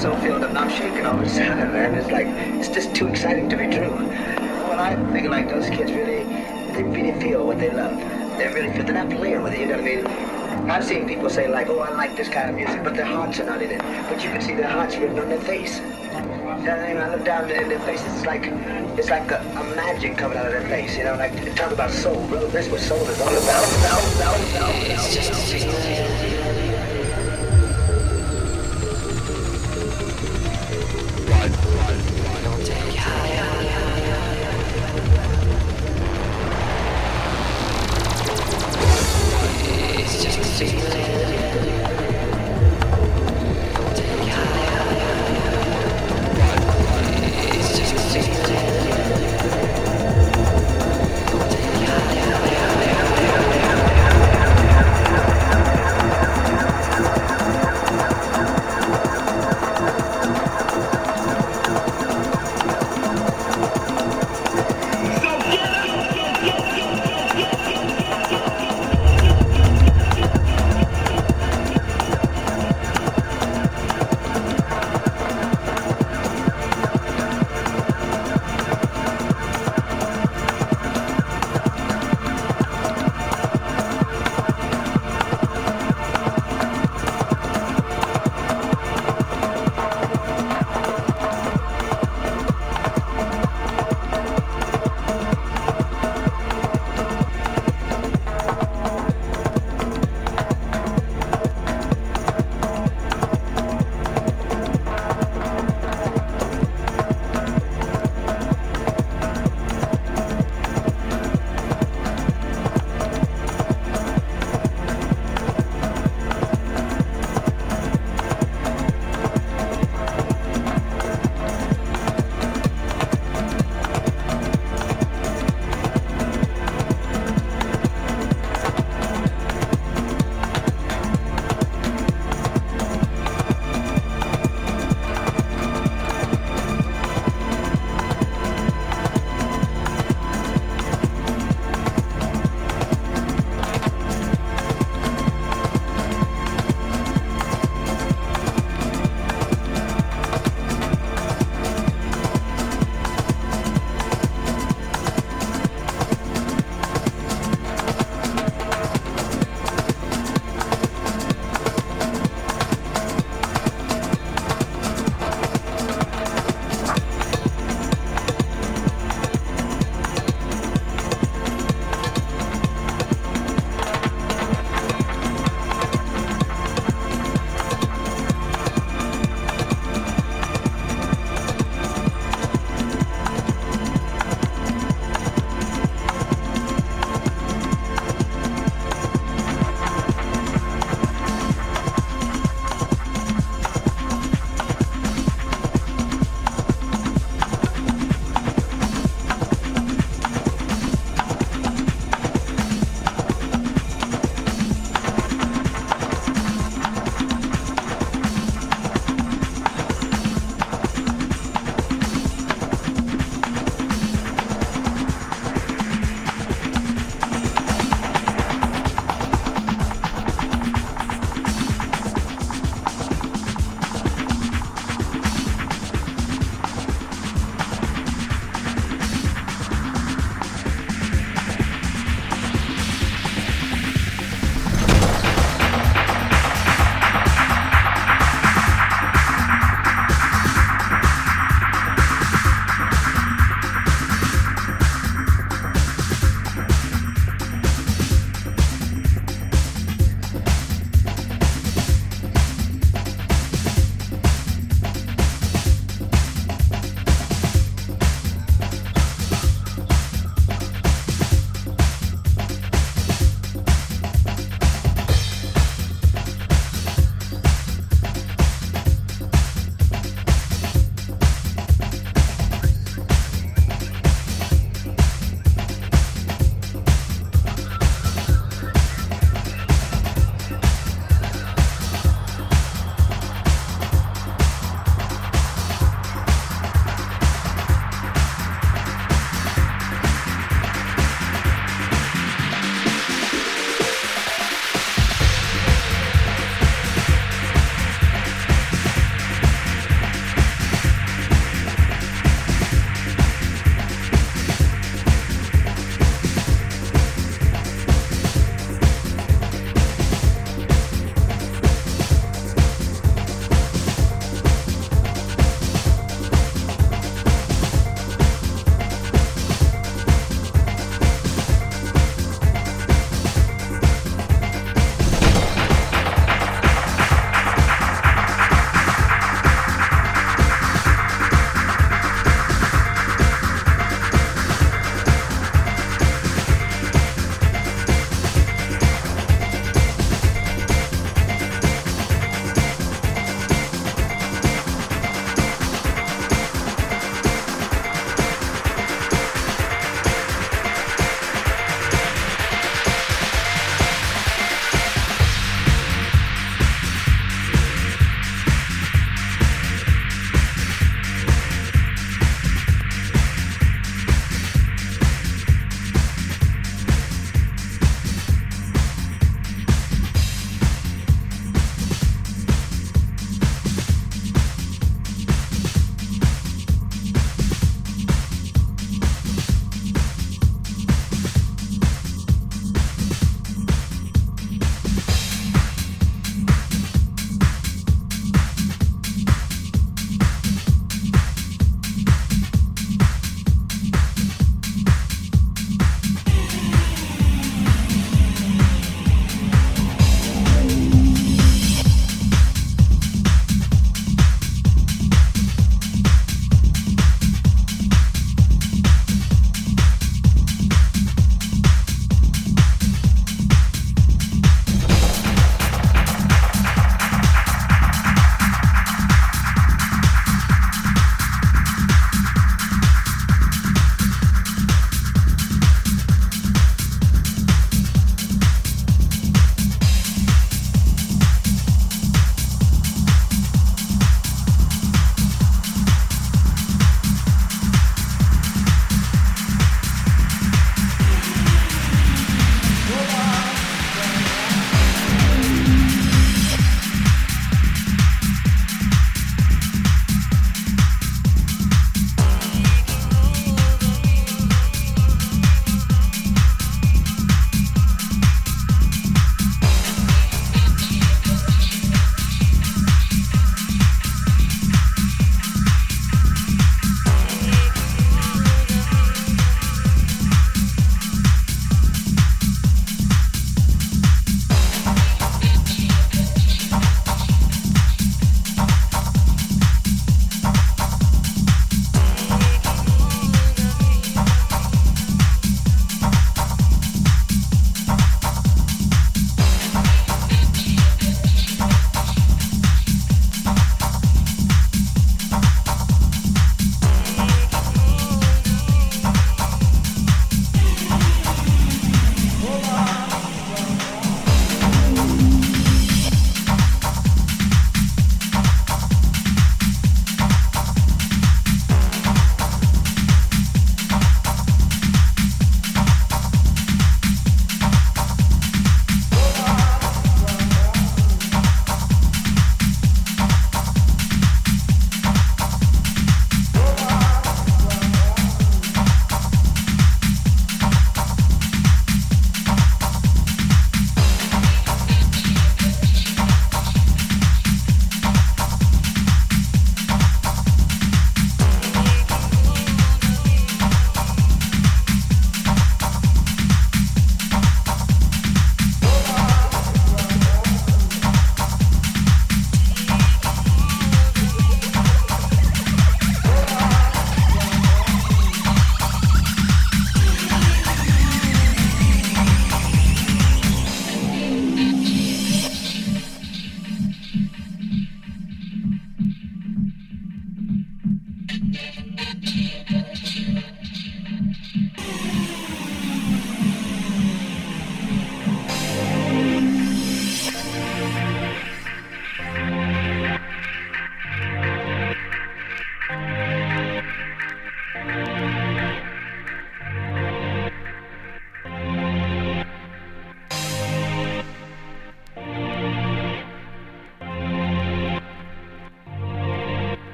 so filled up, I'm shaking all the time, man. It's like, it's just too exciting to be true. Well, I think like those kids really, they really feel what they love. They really feel, they're not playing with it, you know what I mean? I've seen people say like, oh, I like this kind of music, but their hearts are not in it. But you can see their hearts written on their face. You know what I mean? I look down in their faces, it's like, it's like a, a magic coming out of their face, you know, like, talk about soul, bro. That's what soul is all about. soul It's just a signal.